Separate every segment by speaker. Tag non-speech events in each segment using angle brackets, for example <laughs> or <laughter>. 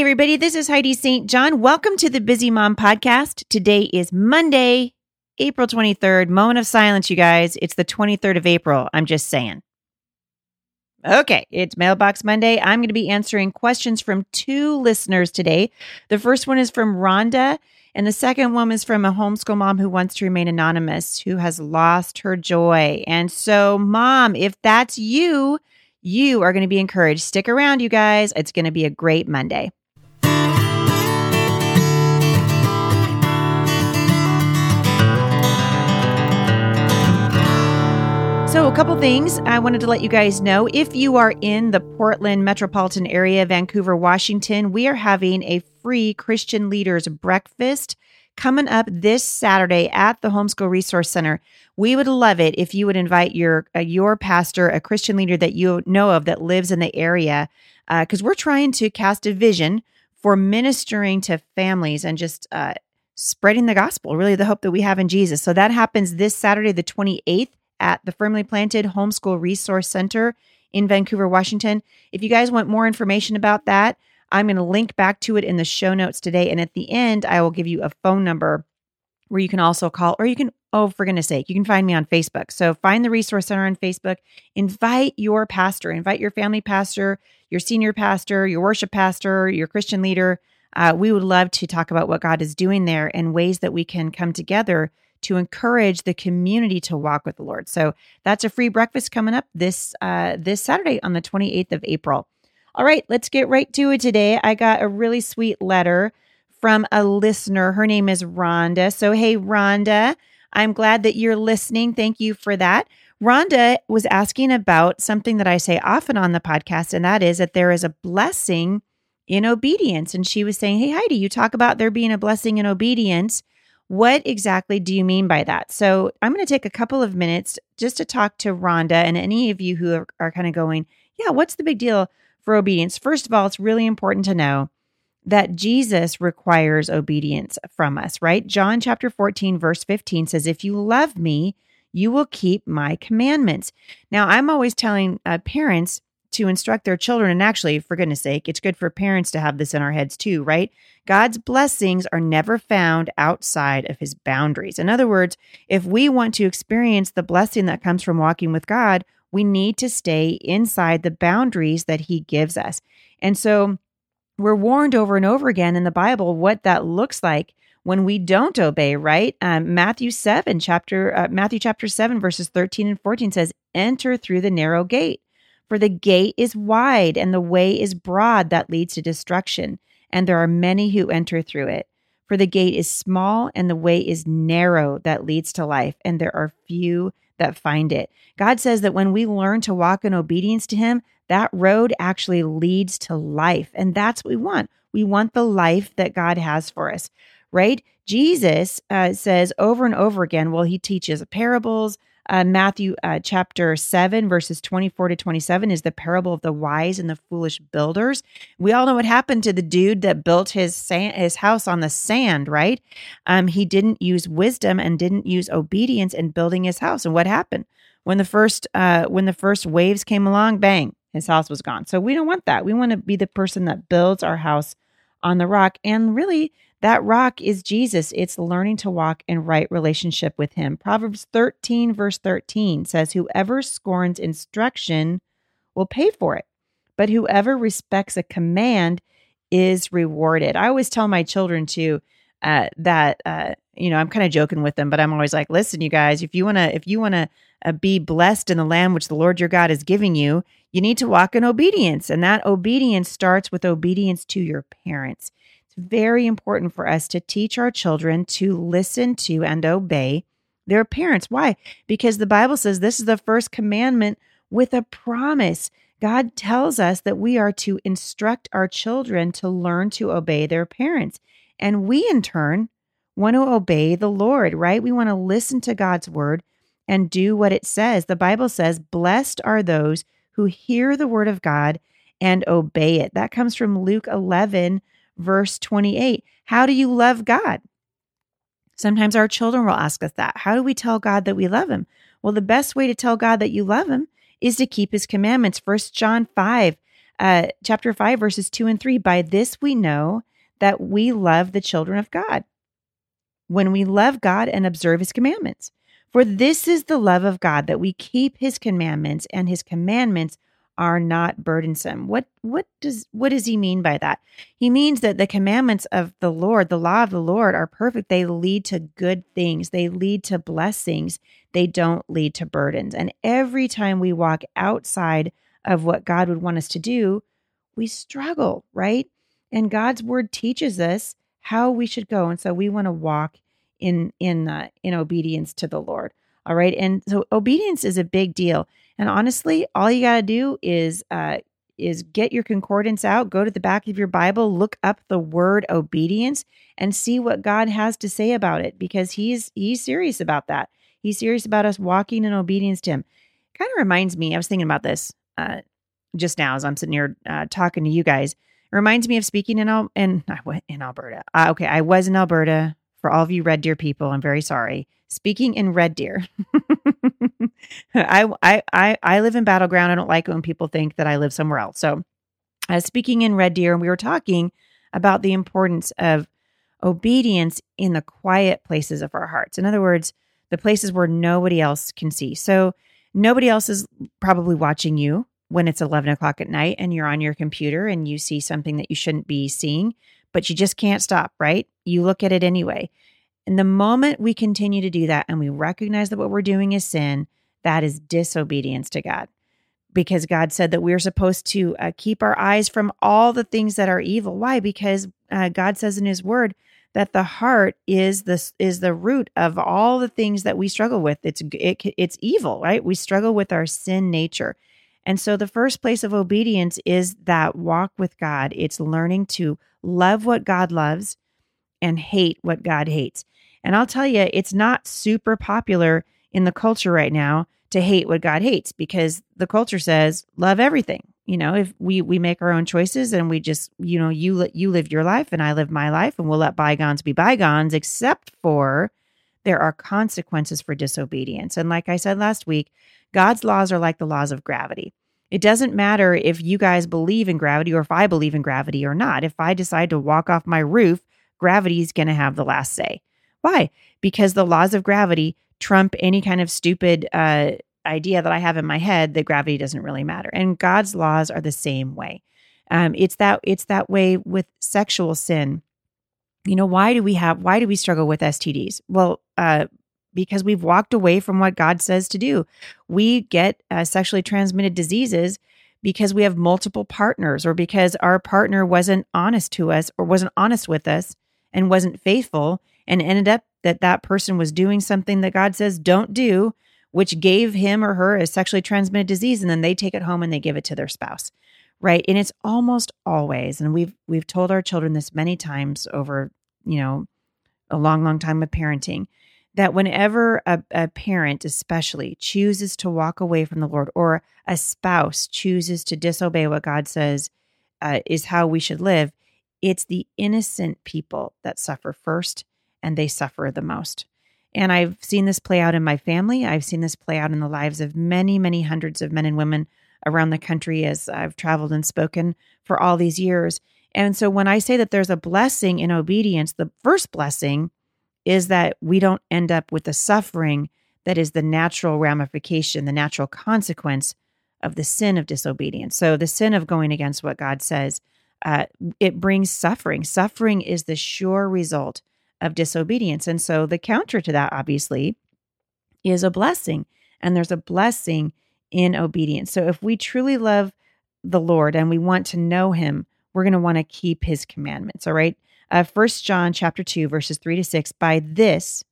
Speaker 1: Hey, everybody, this is Heidi St. John. Welcome to the Busy Mom Podcast. Today is Monday, April 23rd. Moment of silence, you guys. It's the 23rd of April. I'm just saying. Okay, it's Mailbox Monday. I'm going to be answering questions from two listeners today. The first one is from Rhonda, and the second one is from a homeschool mom who wants to remain anonymous, who has lost her joy. And so, mom, if that's you, you are going to be encouraged. Stick around, you guys. It's going to be a great Monday. A couple things I wanted to let you guys know. If you are in the Portland metropolitan area, Vancouver, Washington, we are having a free Christian leaders breakfast coming up this Saturday at the Homeschool Resource Center. We would love it if you would invite your uh, your pastor, a Christian leader that you know of that lives in the area, because uh, we're trying to cast a vision for ministering to families and just uh, spreading the gospel. Really, the hope that we have in Jesus. So that happens this Saturday, the twenty eighth at the Firmly Planted Homeschool Resource Center in Vancouver, Washington. If you guys want more information about that, I'm going to link back to it in the show notes today. And at the end, I will give you a phone number where you can also call, or you can, oh, for goodness sake, you can find me on Facebook. So find the Resource Center on Facebook. Invite your pastor, invite your family pastor, your senior pastor, your worship pastor, your Christian leader. Uh, we would love to talk about what God is doing there and ways that we can come together to encourage the community to walk with the Lord. So that's a free breakfast coming up this uh, this Saturday on the 28th of April. All right, let's get right to it today. I got a really sweet letter from a listener. Her name is Rhonda. So hey, Rhonda, I'm glad that you're listening. Thank you for that. Rhonda was asking about something that I say often on the podcast, and that is that there is a blessing in obedience. And she was saying, Hey, Heidi, you talk about there being a blessing in obedience. What exactly do you mean by that? So I'm going to take a couple of minutes just to talk to Rhonda and any of you who are, are kind of going, yeah, what's the big deal for obedience? First of all, it's really important to know that Jesus requires obedience from us, right? John chapter 14, verse 15 says, If you love me, you will keep my commandments. Now, I'm always telling uh, parents to instruct their children. And actually, for goodness sake, it's good for parents to have this in our heads too, right? God's blessings are never found outside of his boundaries. In other words, if we want to experience the blessing that comes from walking with God, we need to stay inside the boundaries that he gives us. And so we're warned over and over again in the Bible what that looks like when we don't obey, right? Um, Matthew 7, chapter, uh, Matthew chapter 7, verses 13 and 14 says, Enter through the narrow gate. For the gate is wide and the way is broad that leads to destruction, and there are many who enter through it. For the gate is small and the way is narrow that leads to life, and there are few that find it. God says that when we learn to walk in obedience to Him, that road actually leads to life. And that's what we want. We want the life that God has for us, right? Jesus uh, says over and over again, well, He teaches parables, uh, Matthew uh, chapter 7, verses 24 to 27 is the parable of the wise and the foolish builders. We all know what happened to the dude that built his sand, his house on the sand, right? Um, he didn't use wisdom and didn't use obedience in building his house. And what happened? When the first uh, when the first waves came along, bang, his house was gone. So we don't want that. We want to be the person that builds our house on the rock. And really, that rock is Jesus. It's learning to walk in right relationship with Him. Proverbs 13, verse 13 says, Whoever scorns instruction will pay for it, but whoever respects a command is rewarded. I always tell my children too uh, that, uh, you know, I'm kind of joking with them, but I'm always like, listen, you guys, if you want to, if you want to uh, be blessed in the land which the Lord your God is giving you, you need to walk in obedience. And that obedience starts with obedience to your parents. It's very important for us to teach our children to listen to and obey their parents. Why? Because the Bible says this is the first commandment with a promise. God tells us that we are to instruct our children to learn to obey their parents. And we, in turn, want to obey the Lord, right? We want to listen to God's word and do what it says. The Bible says, Blessed are those who hear the word of God and obey it. That comes from Luke 11, verse 28. How do you love God? Sometimes our children will ask us that. How do we tell God that we love him? Well, the best way to tell God that you love him is to keep his commandments. First John 5 uh, chapter 5, verses 2 and 3 By this we know that we love the children of God, when we love God and observe his commandments. For this is the love of God, that we keep his commandments, and his commandments are not burdensome. What what does what does he mean by that? He means that the commandments of the Lord, the law of the Lord are perfect. They lead to good things. They lead to blessings. They don't lead to burdens. And every time we walk outside of what God would want us to do, we struggle, right? And God's word teaches us how we should go. And so we want to walk in in uh, in obedience to the Lord. All right. And so obedience is a big deal. And honestly, all you got to do is uh, is get your concordance out, go to the back of your Bible, look up the word obedience and see what God has to say about it because he's he's serious about that. He's serious about us walking in obedience to him. Kind of reminds me, I was thinking about this uh, just now as I'm sitting here uh, talking to you guys. It reminds me of speaking in Al- in, <laughs> in Alberta. Uh, okay, I was in Alberta. For all of you Red Deer people, I'm very sorry. Speaking in Red Deer. <laughs> I, I I I live in Battle Ground. I don't like it when people think that I live somewhere else. So, was speaking in Red Deer, and we were talking about the importance of obedience in the quiet places of our hearts. In other words, the places where nobody else can see. So nobody else is probably watching you when it's 11 o'clock at night and you're on your computer and you see something that you shouldn't be seeing, but you just can't stop, right? You look at it anyway. And the moment we continue to do that and we recognize that what we're doing is sin, that is disobedience to God. Because God said that we're supposed to uh, keep our eyes from all the things that are evil. Why? Because uh, God says in His Word that the heart is the is the root of all the things that we struggle with. It's it, it's evil, right? We struggle with our sin nature. And so the first place of obedience is that walk with God. It's learning to love what God loves and hate what God hates. And I'll tell you, it's not super popular in the culture right now to hate what God hates because the culture says love everything. You know, if we we make our own choices and we just, you know, you you live your life and I live my life and we'll let bygones be bygones except for there are consequences for disobedience. And like I said last week, God's laws are like the laws of gravity. It doesn't matter if you guys believe in gravity or if I believe in gravity or not. If I decide to walk off my roof, gravity is going to have the last say. Why? Because the laws of gravity trump any kind of stupid uh, idea that I have in my head that gravity doesn't really matter. And God's laws are the same way. Um, it's that it's that way with sexual sin. You know, why do we have why do we struggle with STDs? Well, uh, because we've walked away from what God says to do. We get uh, sexually transmitted diseases because we have multiple partners or because our partner wasn't honest to us or wasn't honest with us and wasn't faithful and ended up that that person was doing something that God says don't do, which gave him or her a sexually transmitted disease, and then they take it home and they give it to their spouse, right? And it's almost always, and we've we've told our children this many times over, you know, a long, long time of parenting, that whenever a, a parent, especially, chooses to walk away from the Lord, or a spouse chooses to disobey what God says uh, is how we should live, it's the innocent people that suffer first and they suffer the most. And I've seen this play out in my family. I've seen this play out in the lives of many, many hundreds of men and women around the country as I've traveled and spoken for all these years. And so when I say that there's a blessing in obedience, the first blessing is that we don't end up with the suffering that is the natural ramification, the natural consequence of the sin of disobedience. So the sin of going against what God says, uh, it brings suffering. Suffering is the sure result of disobedience. And so the counter to that, obviously, is a blessing. And there's a blessing in obedience. So if we truly love the Lord and we want to know him, we're going to want to keep his commandments. All right. Uh, 1 John chapter 2, verses 3 to 6. By this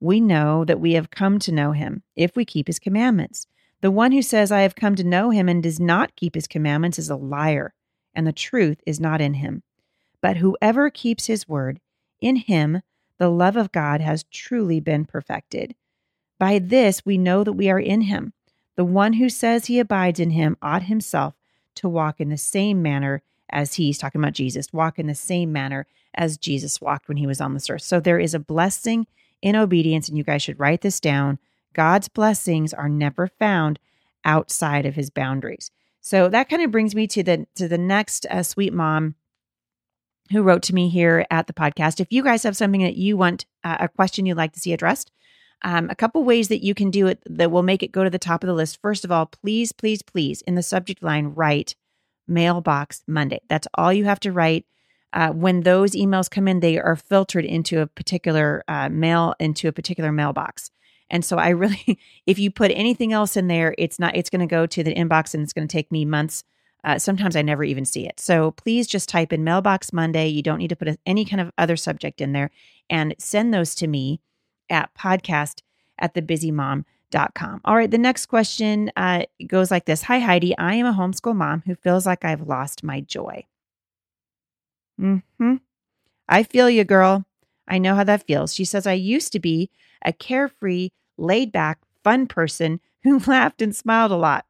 Speaker 1: we know that we have come to know him if we keep his commandments. The one who says, I have come to know him and does not keep his commandments is a liar, and the truth is not in him. But whoever keeps his word, in him the love of God has truly been perfected. By this we know that we are in him. The one who says he abides in him ought himself to walk in the same manner as he's talking about Jesus, walk in the same manner as Jesus walked when he was on this earth. So there is a blessing in obedience, and you guys should write this down. God's blessings are never found outside of his boundaries. So that kind of brings me to the to the next uh, sweet mom who wrote to me here at the podcast. If you guys have something that you want uh, a question you'd like to see addressed, um, a couple ways that you can do it that will make it go to the top of the list. First of all, please, please, please, in the subject line, write mailbox Monday. That's all you have to write. Uh, when those emails come in, they are filtered into a particular uh, mail into a particular mailbox. And so I <laughs> really, if you put anything else in there, it's not, it's going to go to the inbox and it's going to take me months. Uh, sometimes I never even see it. So please just type in mailbox Monday. You don't need to put any kind of other subject in there and send those to me at podcast at thebusymom.com. All right. The next question uh, goes like this Hi, Heidi. I am a homeschool mom who feels like I've lost my joy. Hmm. I feel you, girl. I know how that feels. She says, I used to be a carefree, laid back, fun person who <laughs> laughed and smiled a lot.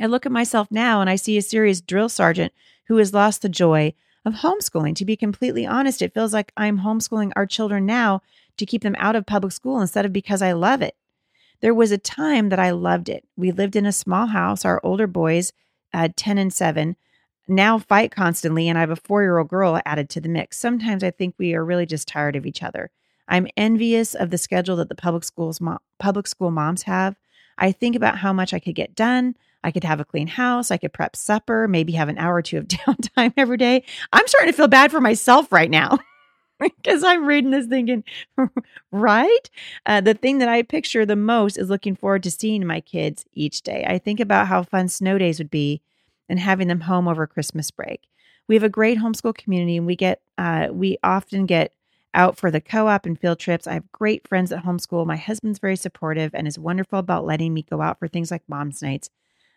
Speaker 1: I look at myself now and I see a serious drill sergeant who has lost the joy of homeschooling. To be completely honest, it feels like I'm homeschooling our children now to keep them out of public school instead of because I love it. There was a time that I loved it. We lived in a small house. Our older boys, uh, 10 and 7, now fight constantly, and I have a four year old girl added to the mix. Sometimes I think we are really just tired of each other. I'm envious of the schedule that the public schools mo- public school moms have. I think about how much I could get done. I could have a clean house. I could prep supper, maybe have an hour or two of <laughs> downtime every day. I'm starting to feel bad for myself right now <laughs> because I'm reading this thinking, <laughs> right? Uh, the thing that I picture the most is looking forward to seeing my kids each day. I think about how fun snow days would be and having them home over Christmas break. We have a great homeschool community and we get, uh, we often get out for the co op and field trips. I have great friends at homeschool. My husband's very supportive and is wonderful about letting me go out for things like mom's nights.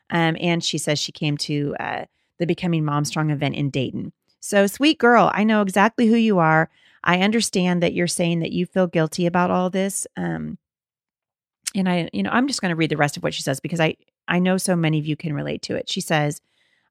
Speaker 1: Um, and she says she came to uh, the Becoming Mom Strong event in Dayton. So, sweet girl, I know exactly who you are. I understand that you're saying that you feel guilty about all this. Um, and I, you know, I'm just going to read the rest of what she says because I, I know so many of you can relate to it. She says,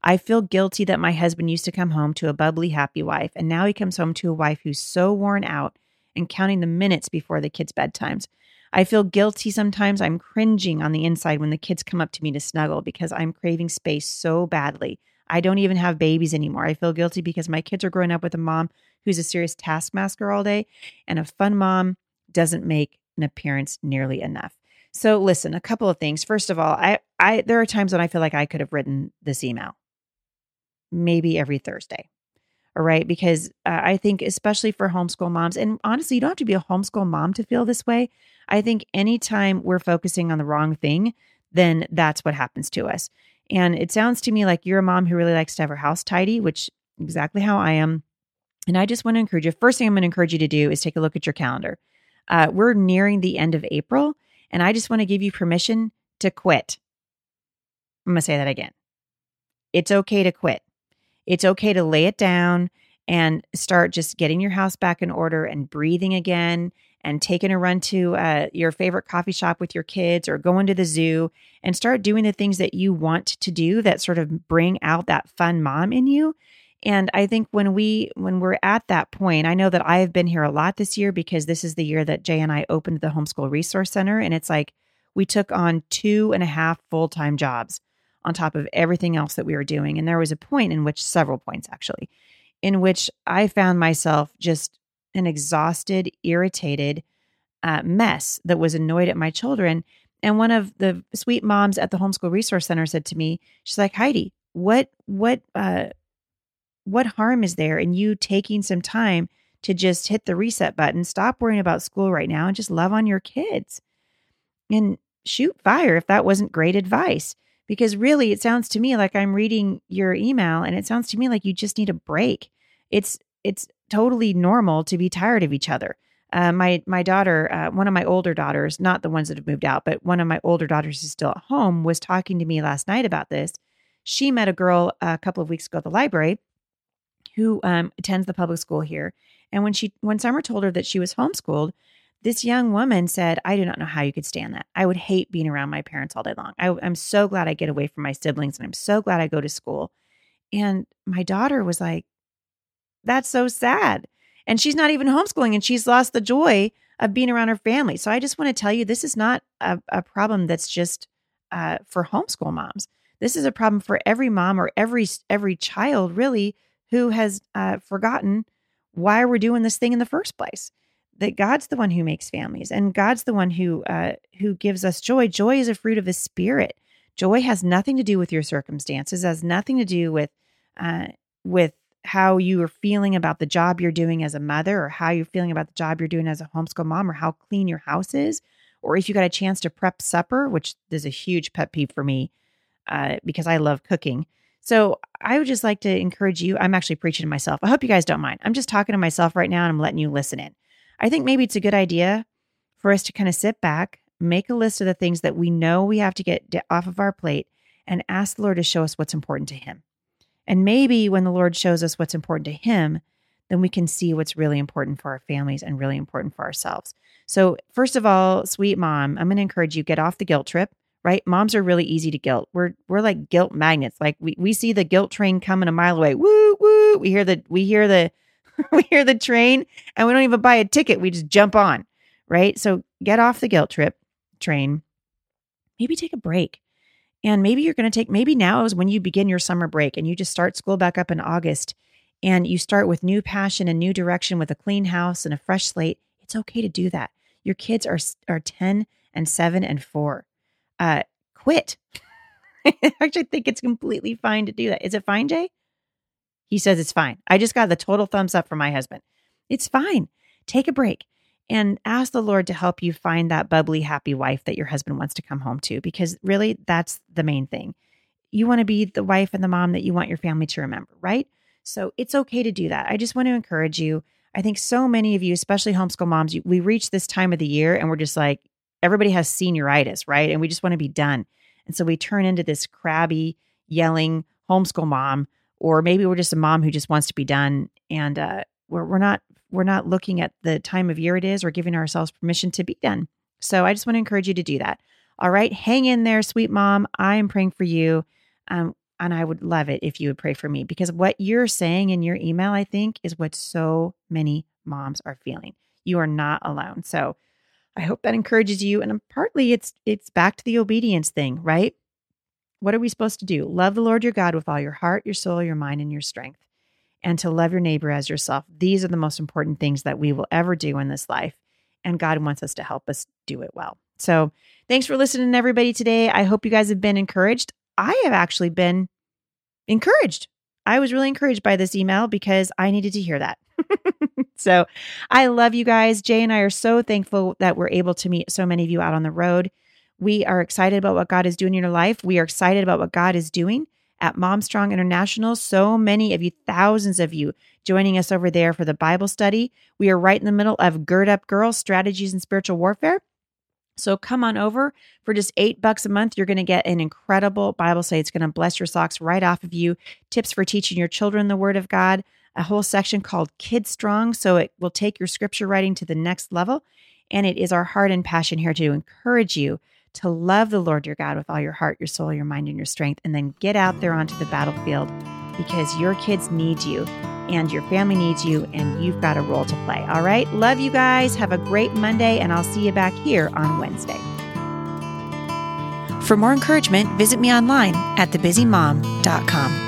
Speaker 1: I feel guilty that my husband used to come home to a bubbly, happy wife, and now he comes home to a wife who's so worn out and counting the minutes before the kids' bedtimes. I feel guilty sometimes. I'm cringing on the inside when the kids come up to me to snuggle because I'm craving space so badly. I don't even have babies anymore. I feel guilty because my kids are growing up with a mom who's a serious taskmaster all day, and a fun mom doesn't make an appearance nearly enough. So listen, a couple of things. First of all, I I there are times when I feel like I could have written this email maybe every Thursday. All right. Because uh, I think, especially for homeschool moms, and honestly, you don't have to be a homeschool mom to feel this way. I think anytime we're focusing on the wrong thing, then that's what happens to us. And it sounds to me like you're a mom who really likes to have her house tidy, which exactly how I am. And I just want to encourage you. First thing I'm going to encourage you to do is take a look at your calendar. Uh, we're nearing the end of April, and I just want to give you permission to quit. I'm going to say that again. It's okay to quit. It's okay to lay it down and start just getting your house back in order and breathing again and taking a run to uh, your favorite coffee shop with your kids or going to the zoo and start doing the things that you want to do that sort of bring out that fun mom in you. And i think when we when we're at that point i know that i have been here a lot this year because this is the year that jay and i opened the homeschool resource center and it's like we took on two and a half full-time jobs on top of everything else that we were doing. And there was a point in which, several points actually, in which I found myself just an exhausted, irritated uh, mess that was annoyed at my children. And one of the sweet moms at the homeschool resource center said to me, she's like, Heidi, what, what, uh, what harm is there in you taking some time to just hit the reset button, stop worrying about school right now, and just love on your kids and shoot fire if that wasn't great advice? Because really it sounds to me like I'm reading your email and it sounds to me like you just need a break. It's it's totally normal to be tired of each other. Uh, my my daughter, uh, one of my older daughters, not the ones that have moved out, but one of my older daughters who's still at home, was talking to me last night about this. She met a girl a couple of weeks ago at the library who um, attends the public school here, and when she when Summer told her that she was homeschooled, this young woman said, I do not know how you could stand that. I would hate being around my parents all day long. I, am so glad I get away from my siblings and I'm so glad I go to school. And my daughter was like, That's so sad. And she's not even homeschooling and she's lost the joy of being around her family. So I just want to tell you this is not a, a problem that's just uh, for homeschool moms. This is a problem for every mom or every every child really who has uh, forgotten why we're doing this thing in the first place. That God's the one who makes families, and God's the one who uh, who gives us joy. Joy is a fruit of the Spirit. Joy has nothing to do with your circumstances. Has nothing to do with uh, with how you are feeling about the job you're doing as a mother, or how you're feeling about the job you're doing as a homeschool mom, or how clean your house is, or if you got a chance to prep supper, which is a huge pet peeve for me uh, because I love cooking. So I would just like to encourage you. I'm actually preaching to myself. I hope you guys don't mind. I'm just talking to myself right now and I'm letting you listen in. I think maybe it's a good idea for us to kind of sit back, make a list of the things that we know we have to get off of our plate, and ask the Lord to show us what's important to Him. And maybe when the Lord shows us what's important to Him, then we can see what's really important for our families and really important for ourselves. So, first of all, sweet mom, I'm going to encourage you get off the guilt trip right? Moms are really easy to guilt. We're we're like guilt magnets. Like we we see the guilt train coming a mile away. Woo woo. We hear the we hear the <laughs> we hear the train and we don't even buy a ticket. We just jump on, right? So get off the guilt trip train. Maybe take a break. And maybe you're going to take maybe now is when you begin your summer break and you just start school back up in August and you start with new passion and new direction with a clean house and a fresh slate. It's okay to do that. Your kids are are 10 and 7 and 4 uh, quit. <laughs> I actually think it's completely fine to do that. Is it fine, Jay? He says it's fine. I just got the total thumbs up from my husband. It's fine. Take a break and ask the Lord to help you find that bubbly, happy wife that your husband wants to come home to, because really that's the main thing. You want to be the wife and the mom that you want your family to remember, right? So it's okay to do that. I just want to encourage you. I think so many of you, especially homeschool moms, we reach this time of the year and we're just like, everybody has senioritis, right? And we just want to be done. And so we turn into this crabby, yelling homeschool mom, or maybe we're just a mom who just wants to be done. And uh, we're, we're not we're not looking at the time of year it is or giving ourselves permission to be done. So I just want to encourage you to do that. All right, hang in there, sweet mom. I am praying for you. Um, and I would love it if you would pray for me because what you're saying in your email, I think, is what so many moms are feeling. You are not alone. So I hope that encourages you. And partly it's it's back to the obedience thing, right? What are we supposed to do? Love the Lord your God with all your heart, your soul, your mind, and your strength, and to love your neighbor as yourself. These are the most important things that we will ever do in this life. And God wants us to help us do it well. So thanks for listening, everybody, today. I hope you guys have been encouraged. I have actually been encouraged. I was really encouraged by this email because I needed to hear that. <laughs> so I love you guys. Jay and I are so thankful that we're able to meet so many of you out on the road. We are excited about what God is doing in your life. We are excited about what God is doing at Momstrong International. So many of you, thousands of you, joining us over there for the Bible study. We are right in the middle of Gird Up Girls Strategies in Spiritual Warfare. So come on over for just eight bucks a month. You're going to get an incredible Bible study. It's going to bless your socks right off of you. Tips for teaching your children the Word of God a whole section called Kids Strong. So it will take your scripture writing to the next level. And it is our heart and passion here to encourage you to love the Lord your God with all your heart, your soul, your mind, and your strength, and then get out there onto the battlefield because your kids need you and your family needs you, and you've got a role to play. All right. Love you guys. Have a great Monday, and I'll see you back here on Wednesday. For more encouragement, visit me online at thebusymom.com.